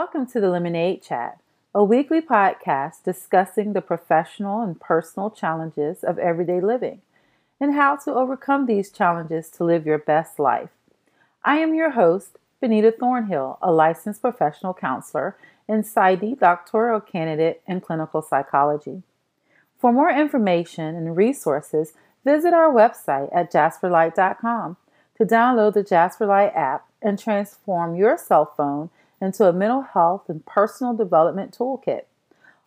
Welcome to the Lemonade Chat, a weekly podcast discussing the professional and personal challenges of everyday living and how to overcome these challenges to live your best life. I am your host, Benita Thornhill, a licensed professional counselor and PsyD doctoral candidate in clinical psychology. For more information and resources, visit our website at jasperlight.com to download the Jasperlight app and transform your cell phone into a mental health and personal development toolkit.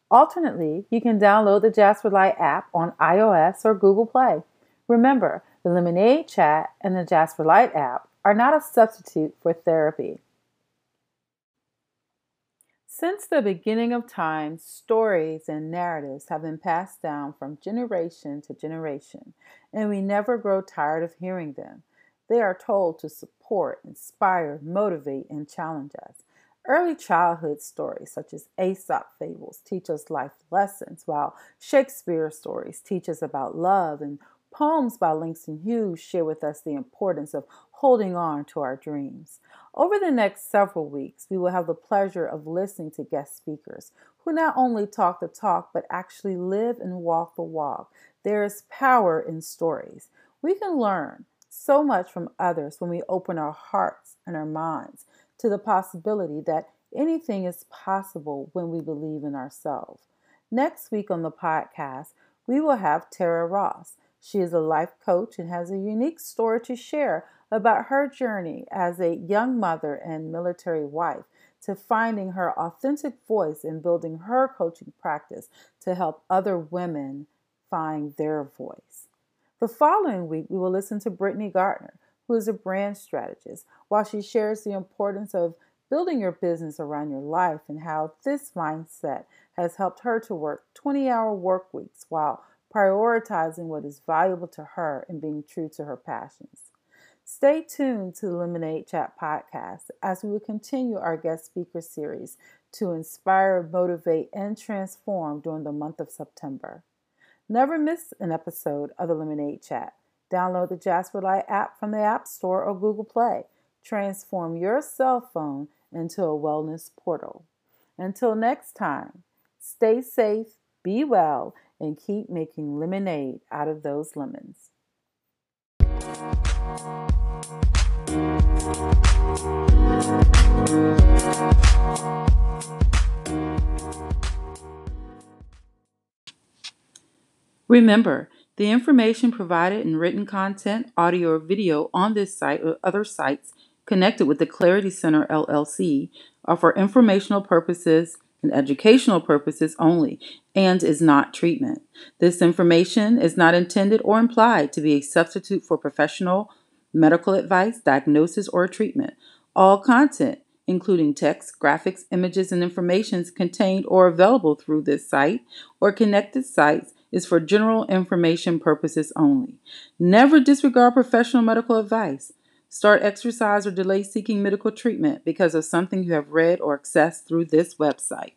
Alternately, you can download the Jasper Light app on iOS or Google Play. Remember, the Lemonade Chat and the Jasper Light app are not a substitute for therapy. Since the beginning of time, stories and narratives have been passed down from generation to generation, and we never grow tired of hearing them. They are told to support, inspire, motivate, and challenge us. Early childhood stories, such as Aesop fables, teach us life lessons, while Shakespeare stories teach us about love, and poems by Langston Hughes share with us the importance of holding on to our dreams. Over the next several weeks, we will have the pleasure of listening to guest speakers who not only talk the talk, but actually live and walk the walk. There is power in stories. We can learn so much from others when we open our hearts and our minds to the possibility that anything is possible when we believe in ourselves. Next week on the podcast, we will have Tara Ross. She is a life coach and has a unique story to share about her journey as a young mother and military wife to finding her authentic voice and building her coaching practice to help other women find their voice. The following week, we will listen to Brittany Gardner who is a brand strategist, while she shares the importance of building your business around your life and how this mindset has helped her to work 20 hour work weeks while prioritizing what is valuable to her and being true to her passions. Stay tuned to the Lemonade Chat podcast as we will continue our guest speaker series to inspire, motivate, and transform during the month of September. Never miss an episode of the Lemonade Chat. Download the Jasper Light app from the App Store or Google Play. Transform your cell phone into a wellness portal. Until next time, stay safe, be well, and keep making lemonade out of those lemons. Remember, the information provided in written content, audio, or video on this site or other sites connected with the Clarity Center LLC are for informational purposes and educational purposes only and is not treatment. This information is not intended or implied to be a substitute for professional medical advice, diagnosis, or treatment. All content, including text, graphics, images, and information contained or available through this site or connected sites is for general information purposes only. Never disregard professional medical advice. Start exercise or delay seeking medical treatment because of something you have read or accessed through this website.